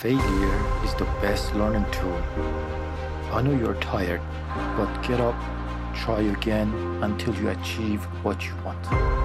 Failure is the best learning tool. I know you're tired, but get up, try again until you achieve what you want.